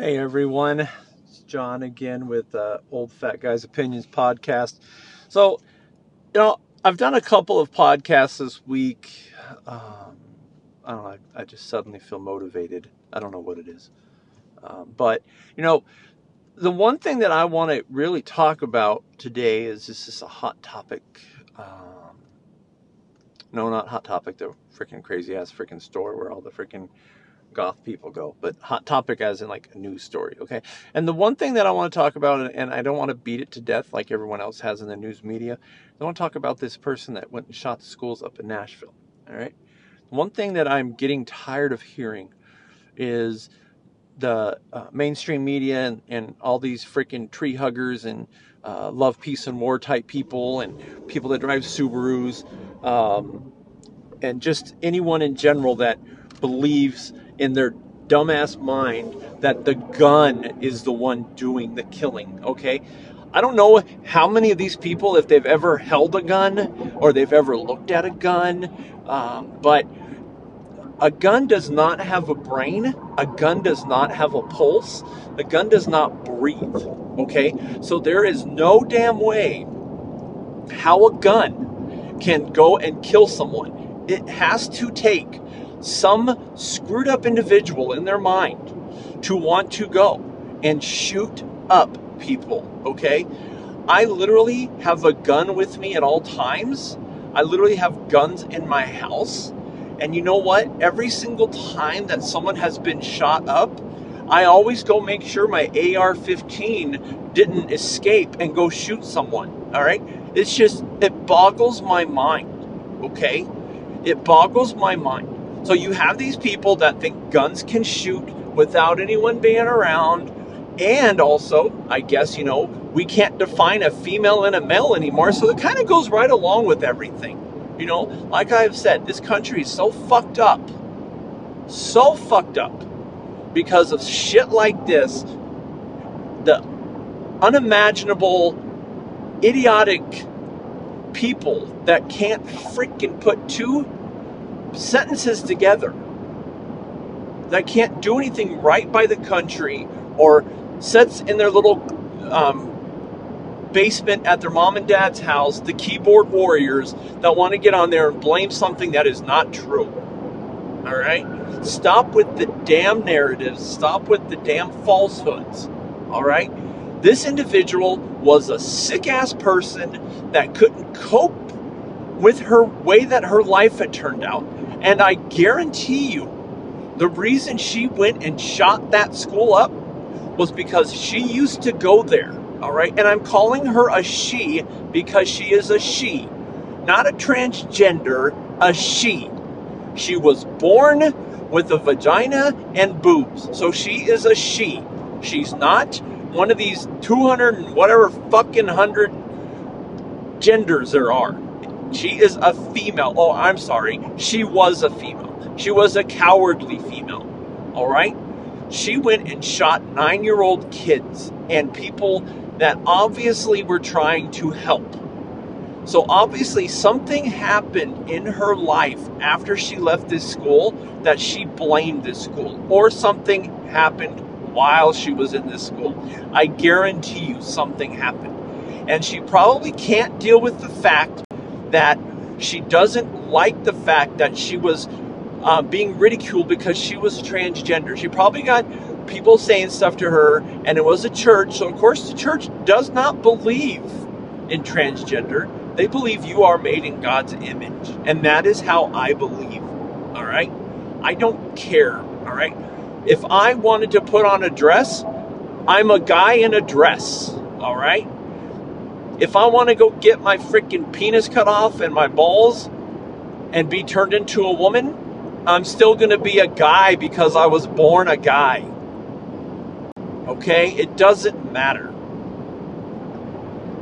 Hey everyone, it's John again with uh, Old Fat Guys Opinions podcast. So, you know, I've done a couple of podcasts this week. Um, I don't know, I, I, just suddenly feel motivated. I don't know what it is. Um, but, you know, the one thing that I want to really talk about today is this is a hot topic. Um, no, not hot topic, the freaking crazy ass freaking store where all the freaking goth people go, but hot topic as in like a news story, okay? And the one thing that I want to talk about, and I don't want to beat it to death like everyone else has in the news media, I want to talk about this person that went and shot the schools up in Nashville, all right? One thing that I'm getting tired of hearing is the uh, mainstream media and, and all these freaking tree huggers and uh, love, peace, and war type people and people that drive Subarus um, and just anyone in general that believes in their dumbass mind that the gun is the one doing the killing, okay? I don't know how many of these people, if they've ever held a gun or they've ever looked at a gun, um, but a gun does not have a brain. A gun does not have a pulse. A gun does not breathe. Okay? So there is no damn way how a gun can go and kill someone. It has to take some screwed up individual in their mind to want to go and shoot up people, okay? I literally have a gun with me at all times. I literally have guns in my house. And you know what? Every single time that someone has been shot up, I always go make sure my AR 15 didn't escape and go shoot someone. All right? It's just, it boggles my mind. Okay? It boggles my mind so you have these people that think guns can shoot without anyone being around. And also, I guess, you know, we can't define a female and a male anymore. So it kind of goes right along with everything. You know, like I've said, this country is so fucked up. So fucked up because of shit like this. The unimaginable, idiotic people that can't freaking put two sentences together that can't do anything right by the country or sits in their little um, basement at their mom and dad's house, the keyboard warriors that want to get on there and blame something that is not true. All right? Stop with the damn narratives. Stop with the damn falsehoods. All right? This individual was a sick ass person that couldn't cope with her way that her life had turned out. And I guarantee you, the reason she went and shot that school up was because she used to go there. All right. And I'm calling her a she because she is a she, not a transgender, a she. She was born with a vagina and boobs. So she is a she. She's not one of these 200 and whatever fucking hundred genders there are. She is a female. Oh, I'm sorry. She was a female. She was a cowardly female. All right? She went and shot nine year old kids and people that obviously were trying to help. So, obviously, something happened in her life after she left this school that she blamed this school, or something happened while she was in this school. I guarantee you something happened. And she probably can't deal with the fact that she doesn't like the fact that she was uh, being ridiculed because she was transgender. She probably got people saying stuff to her, and it was a church. So, of course, the church does not believe in transgender. They believe you are made in God's image. And that is how I believe. All right? I don't care. All right? If I wanted to put on a dress, I'm a guy in a dress. All right? If I want to go get my freaking penis cut off and my balls and be turned into a woman, I'm still going to be a guy because I was born a guy. Okay? It doesn't matter.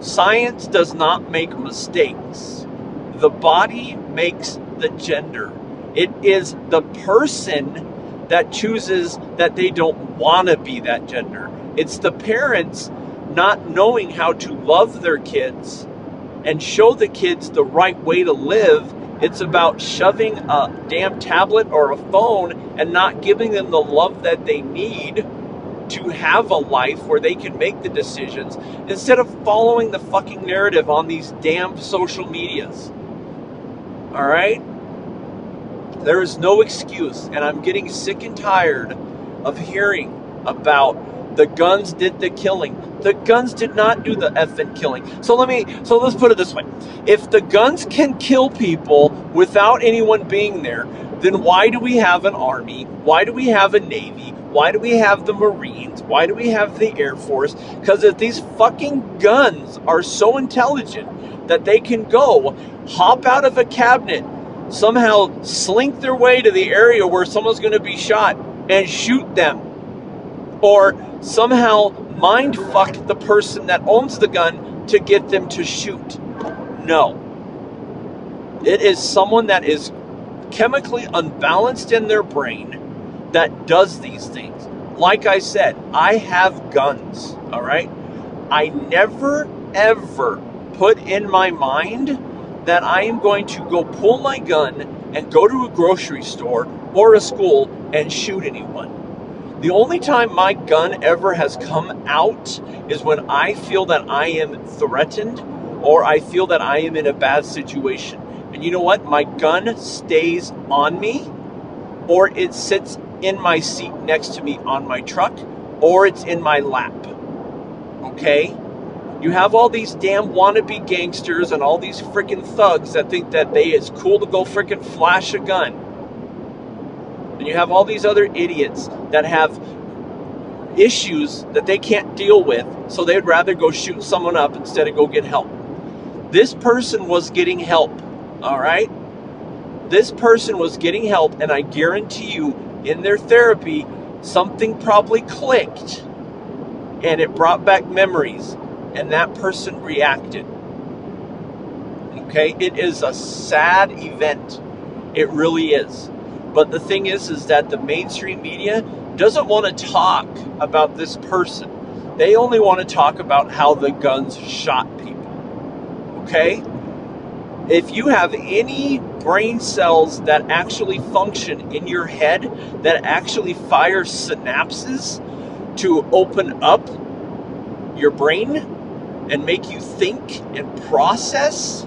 Science does not make mistakes. The body makes the gender. It is the person that chooses that they don't want to be that gender. It's the parents not knowing how to love their kids and show the kids the right way to live. It's about shoving a damn tablet or a phone and not giving them the love that they need to have a life where they can make the decisions instead of following the fucking narrative on these damn social medias. All right? There is no excuse, and I'm getting sick and tired of hearing about the guns did the killing. The guns did not do the effing killing. So let me so let's put it this way. If the guns can kill people without anyone being there, then why do we have an army? Why do we have a navy? Why do we have the Marines? Why do we have the Air Force? Because if these fucking guns are so intelligent that they can go hop out of a cabinet, somehow slink their way to the area where someone's going to be shot and shoot them, or somehow mind fuck the person that owns the gun to get them to shoot. No. It is someone that is chemically unbalanced in their brain that does these things. Like I said, I have guns, all right? I never, ever put in my mind that I am going to go pull my gun and go to a grocery store or a school and shoot anyone. The only time my gun ever has come out is when I feel that I am threatened or I feel that I am in a bad situation. And you know what? My gun stays on me or it sits in my seat next to me on my truck or it's in my lap. Okay? You have all these damn wannabe gangsters and all these freaking thugs that think that they it's cool to go freaking flash a gun. And you have all these other idiots that have issues that they can't deal with, so they'd rather go shoot someone up instead of go get help. This person was getting help, all right? This person was getting help, and I guarantee you, in their therapy, something probably clicked and it brought back memories, and that person reacted. Okay, it is a sad event. It really is. But the thing is, is that the mainstream media doesn't want to talk about this person. They only want to talk about how the guns shot people. Okay? If you have any brain cells that actually function in your head, that actually fire synapses to open up your brain and make you think and process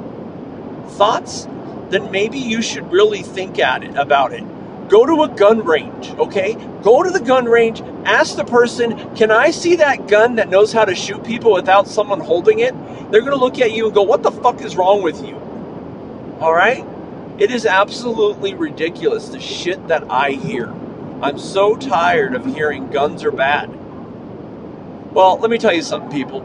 thoughts, then maybe you should really think at it about it. Go to a gun range, okay? Go to the gun range, ask the person, "Can I see that gun that knows how to shoot people without someone holding it?" They're to look at you and go, "What the fuck is wrong with you?" All right? It is absolutely ridiculous the shit that I hear. I'm so tired of hearing guns are bad. Well, let me tell you something, people.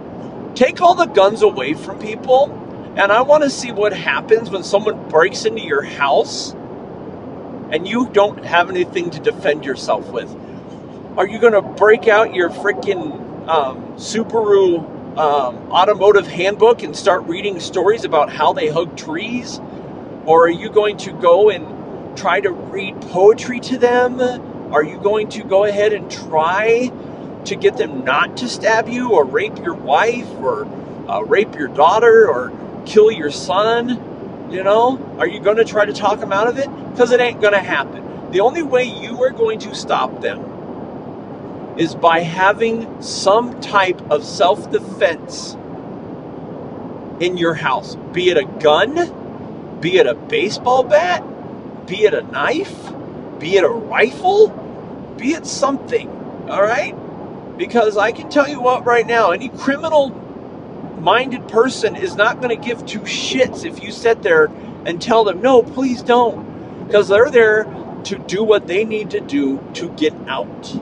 Take all the guns away from people, and I want to see what happens when someone breaks into your house and you don't have anything to defend yourself with. Are you going to break out your freaking um, Subaru um, automotive handbook and start reading stories about how they hug trees? Or are you going to go and try to read poetry to them? Are you going to go ahead and try to get them not to stab you or rape your wife or uh, rape your daughter or kill your son? You know, are you going to try to talk them out of it? Because it ain't going to happen. The only way you are going to stop them is by having some type of self defense in your house, be it a gun, be it a baseball bat, be it a knife, be it a rifle, be it something. All right? Because I can tell you what, right now, any criminal minded person is not going to give two shits if you sit there and tell them, no, please don't. Because they're there to do what they need to do to get out.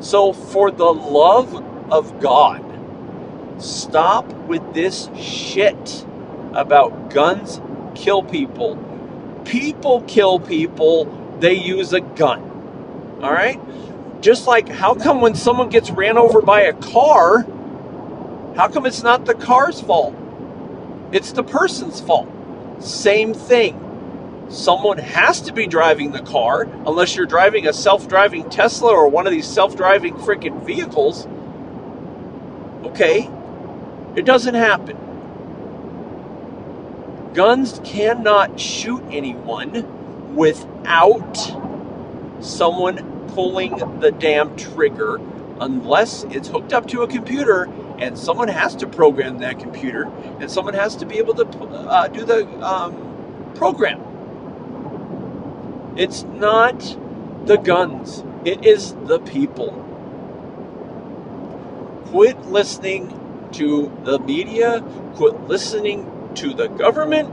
So, for the love of God, stop with this shit about guns kill people. People kill people, they use a gun. All right? Just like, how come when someone gets ran over by a car, how come it's not the car's fault? It's the person's fault. Same thing. Someone has to be driving the car, unless you're driving a self driving Tesla or one of these self driving freaking vehicles. Okay? It doesn't happen. Guns cannot shoot anyone without someone pulling the damn trigger unless it's hooked up to a computer and someone has to program that computer and someone has to be able to uh, do the um, program. It's not the guns, it is the people. Quit listening to the media, quit listening to the government.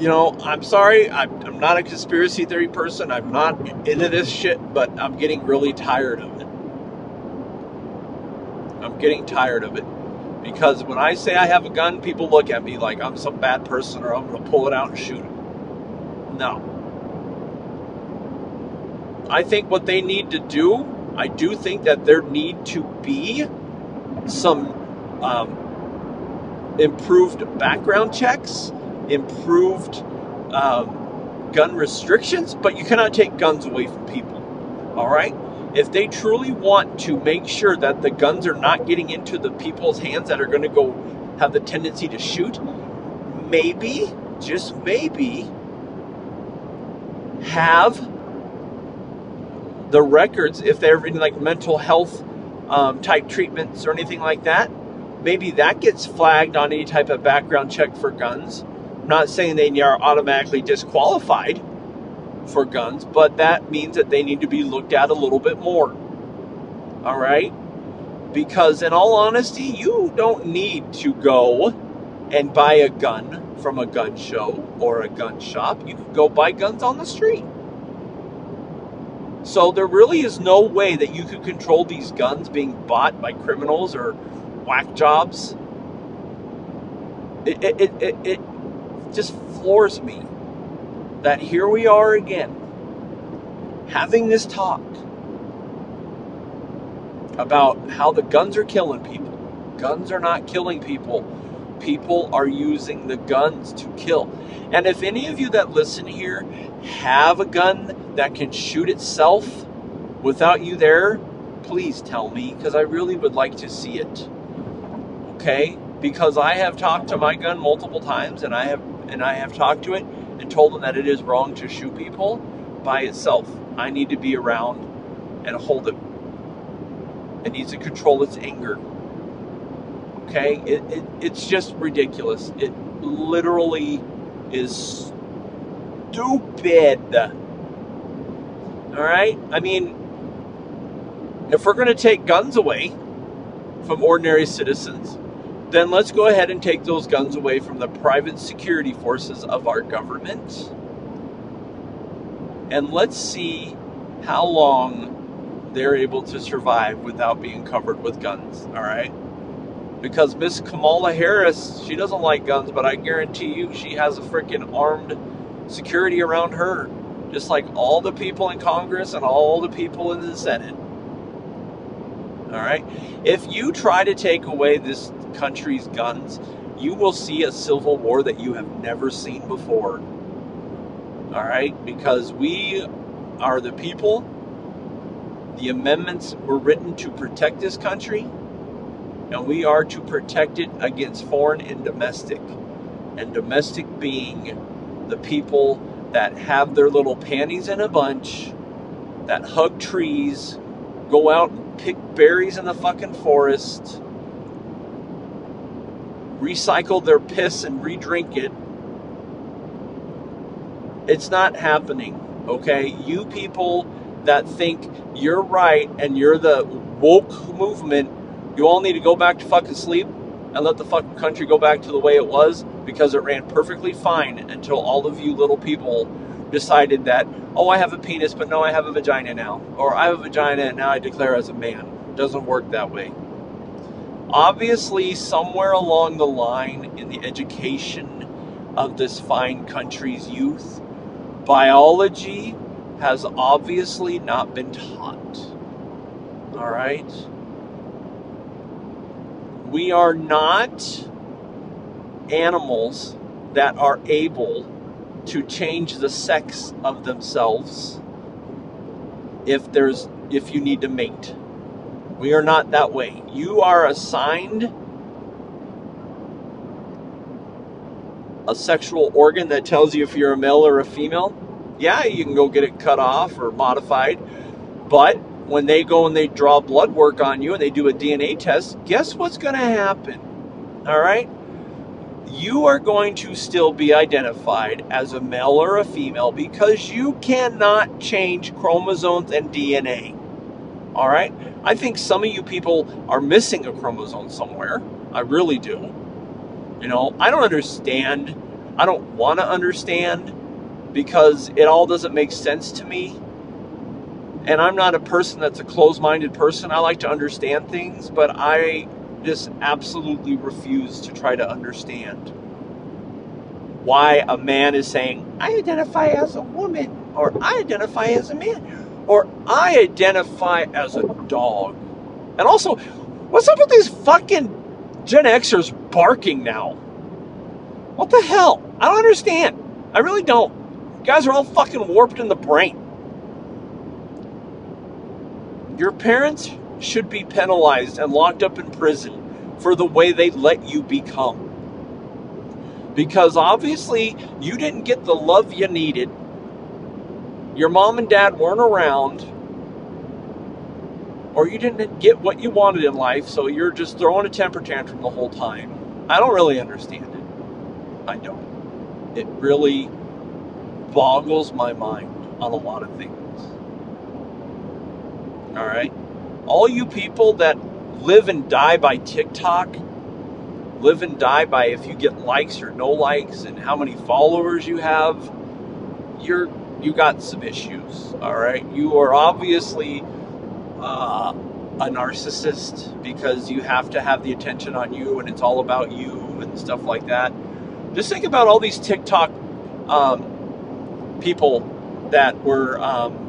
You know, I'm sorry, I'm, I'm not a conspiracy theory person. I'm not into this shit, but I'm getting really tired of it. I'm getting tired of it. Because when I say I have a gun, people look at me like I'm some bad person or I'm going to pull it out and shoot them. No. I think what they need to do, I do think that there need to be some um, improved background checks, improved um, gun restrictions, but you cannot take guns away from people. All right? If they truly want to make sure that the guns are not getting into the people's hands that are going to go have the tendency to shoot, maybe, just maybe, have the records, if they're in like mental health um, type treatments or anything like that, maybe that gets flagged on any type of background check for guns. I'm not saying they are automatically disqualified for guns, but that means that they need to be looked at a little bit more. All right? Because, in all honesty, you don't need to go and buy a gun from a gun show or a gun shop. You can go buy guns on the street. So there really is no way that you could control these guns being bought by criminals or whack jobs. It, it, it, it, just floors me that here we are again having this talk about how the guns are killing people. Guns are not killing people. People are using the guns to kill. And if any of you that listen here have a gun that can shoot itself without you there, please tell me because I really would like to see it. Okay? Because I have talked to my gun multiple times and I have and I have talked to it and told them that it is wrong to shoot people by itself. I need to be around and hold it. It needs to control its anger. Okay? It, it, it's just ridiculous. It literally is stupid. All right? I mean, if we're going to take guns away from ordinary citizens, then let's go ahead and take those guns away from the private security forces of our government. And let's see how long they're able to survive without being covered with guns. All right? Because Miss Kamala Harris, she doesn't like guns, but I guarantee you she has a freaking armed security around her just like all the people in Congress and all the people in the Senate. All right? If you try to take away this country's guns, you will see a civil war that you have never seen before. All right? Because we are the people. The amendments were written to protect this country, and we are to protect it against foreign and domestic. And domestic being the people that have their little panties in a bunch, that hug trees, go out and pick berries in the fucking forest, recycle their piss and re-drink it. It's not happening, okay? You people that think you're right and you're the woke movement, you all need to go back to fucking sleep and let the fucking country go back to the way it was because it ran perfectly fine until all of you little people decided that, oh, I have a penis, but no, I have a vagina now. Or I have a vagina and now I declare as a man. It doesn't work that way. Obviously, somewhere along the line in the education of this fine country's youth, biology has obviously not been taught. All right? We are not animals that are able to change the sex of themselves if there's if you need to mate. We are not that way. You are assigned a sexual organ that tells you if you're a male or a female. Yeah, you can go get it cut off or modified, but when they go and they draw blood work on you and they do a DNA test, guess what's going to happen? All right? You are going to still be identified as a male or a female because you cannot change chromosomes and DNA. All right? I think some of you people are missing a chromosome somewhere. I really do. You know, I don't understand. I don't want to understand because it all doesn't make sense to me. And I'm not a person that's a closed minded person. I like to understand things, but I just absolutely refuse to try to understand why a man is saying, I identify as a woman, or I identify as a man, or I identify as a dog. And also, what's up with these fucking Gen Xers barking now? What the hell? I don't understand. I really don't. You guys are all fucking warped in the brain. Your parents should be penalized and locked up in prison for the way they let you become. Because obviously you didn't get the love you needed. Your mom and dad weren't around. Or you didn't get what you wanted in life, so you're just throwing a temper tantrum the whole time. I don't really understand it. I don't. It really boggles my mind on a lot of things. All right? All you people that live and die by TikTok, live and die by if you get likes or no likes and how many followers you have, you're you got some issues. All right? You are obviously uh, a narcissist because you have to have the attention on you and it's all about you and stuff like that. Just think about all these TikTok um, people that were um,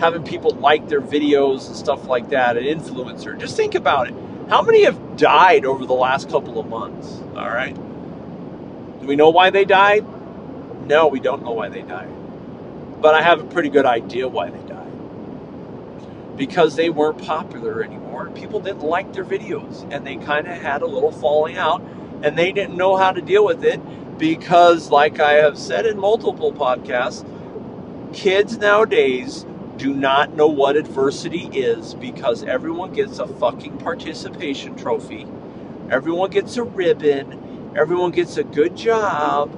having people like their videos and stuff like that, an influencer. Just think about it. How many have died over the last couple of months? All right. Do we know why they died? No, we don't know why they died. But I have a pretty good idea why they died. Because they weren't popular anymore. People didn't like their videos and they kind of had a little falling out and they didn't know how to deal with it because, like I have said in multiple podcasts, kids nowadays do not know what adversity is because everyone gets a fucking participation trophy, everyone gets a ribbon, everyone gets a good job,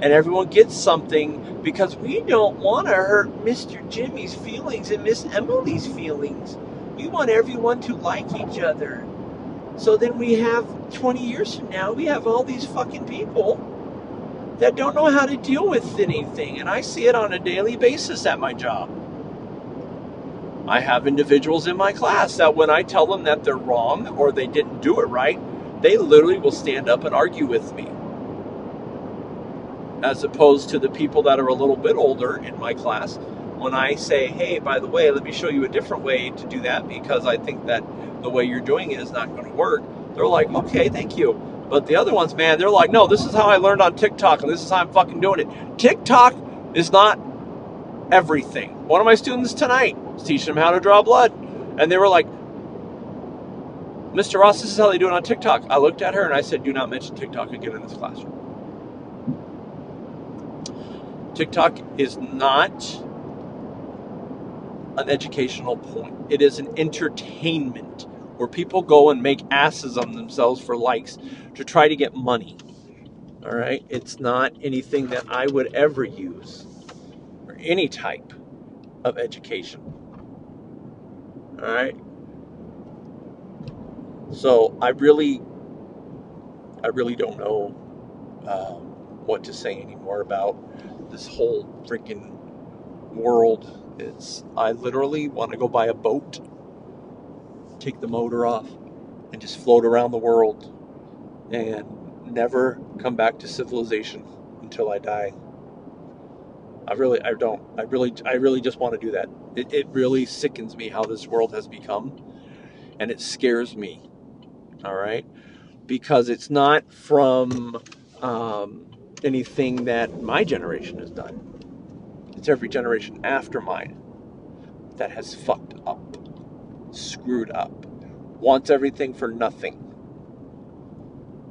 and everyone gets something because we don't want to hurt Mr. Jimmy's feelings and Miss Emily's feelings. We want everyone to like each other. So then we have 20 years from now, we have all these fucking people that don't know how to deal with anything. And I see it on a daily basis at my job. I have individuals in my class that when I tell them that they're wrong or they didn't do it right, they literally will stand up and argue with me. As opposed to the people that are a little bit older in my class, when I say, hey, by the way, let me show you a different way to do that because I think that the way you're doing it is not going to work, they're like, okay, thank you. But the other ones, man, they're like, no, this is how I learned on TikTok and this is how I'm fucking doing it. TikTok is not everything. One of my students tonight was teaching them how to draw blood. And they were like, Mr. Ross, this is how they do it on TikTok. I looked at her and I said, do not mention TikTok again in this classroom. TikTok is not an educational point, it is an entertainment where people go and make asses of themselves for likes to try to get money. All right? It's not anything that I would ever use for any type of education. All right? So I really, I really don't know um, what to say anymore about this whole freaking world. It's I literally want to go buy a boat take the motor off and just float around the world and never come back to civilization until I die. I really, I don't, I really, I really just want to do that. It, it really sickens me how this world has become, and it scares me. All right, because it's not from um, anything that my generation has done. It's every generation after mine that has fucked up screwed up, wants everything for nothing.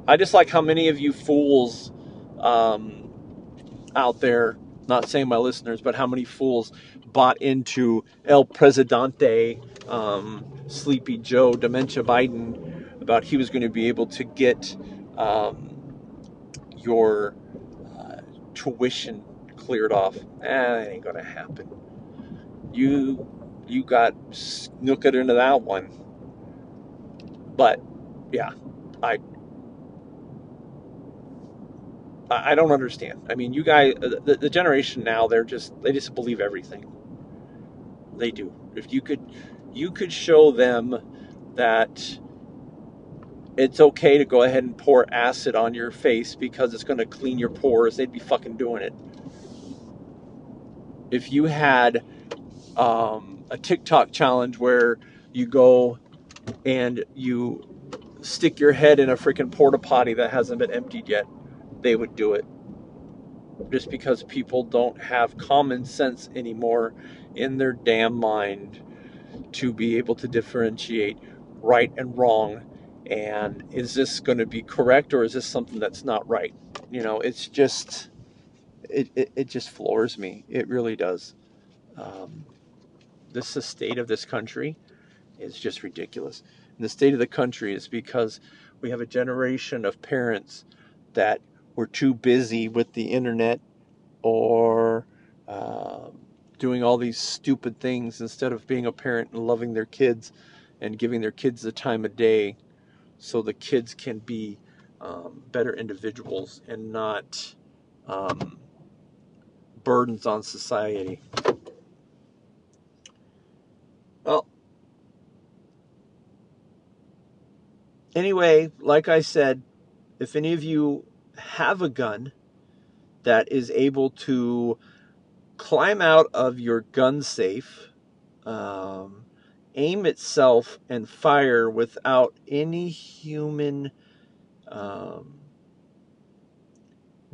I just like how many of you fools um, out there, not saying my listeners, but how many fools bought into El Presidente, um, Sleepy Joe, Dementia Biden, about he was going to be able to get um, your uh, tuition cleared off. Eh, that ain't going to happen. You you got snookered into that one. But yeah, I I don't understand. I mean, you guys, the, the generation now, they're just they just believe everything. They do. If you could, you could show them that it's okay to go ahead and pour acid on your face because it's going to clean your pores. They'd be fucking doing it. If you had um, a TikTok challenge where you go and you stick your head in a freaking porta potty that hasn't been emptied yet, they would do it. Just because people don't have common sense anymore in their damn mind to be able to differentiate right and wrong. And is this going to be correct or is this something that's not right? You know it's just it, it, it just floors me. It really does. Um, this the state of this country is just ridiculous. And the state of the country is because we have a generation of parents that were too busy with the internet or uh, doing all these stupid things instead of being a parent and loving their kids and giving their kids the time of day so the kids can be um, better individuals and not um, burdens on society. Well, anyway, like I said, if any of you have a gun that is able to climb out of your gun safe, um, aim itself, and fire without any human um,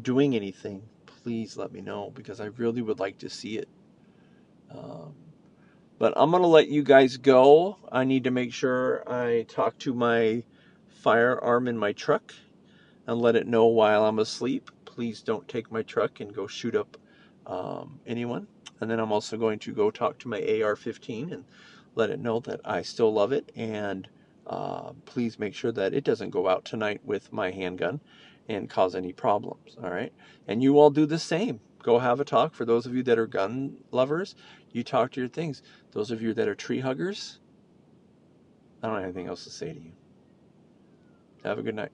doing anything, please let me know because I really would like to see it. Um, but I'm going to let you guys go. I need to make sure I talk to my firearm in my truck and let it know while I'm asleep. Please don't take my truck and go shoot up um, anyone. And then I'm also going to go talk to my AR 15 and let it know that I still love it. And uh, please make sure that it doesn't go out tonight with my handgun and cause any problems. All right. And you all do the same. Go have a talk. For those of you that are gun lovers, you talk to your things. Those of you that are tree huggers, I don't have anything else to say to you. Have a good night.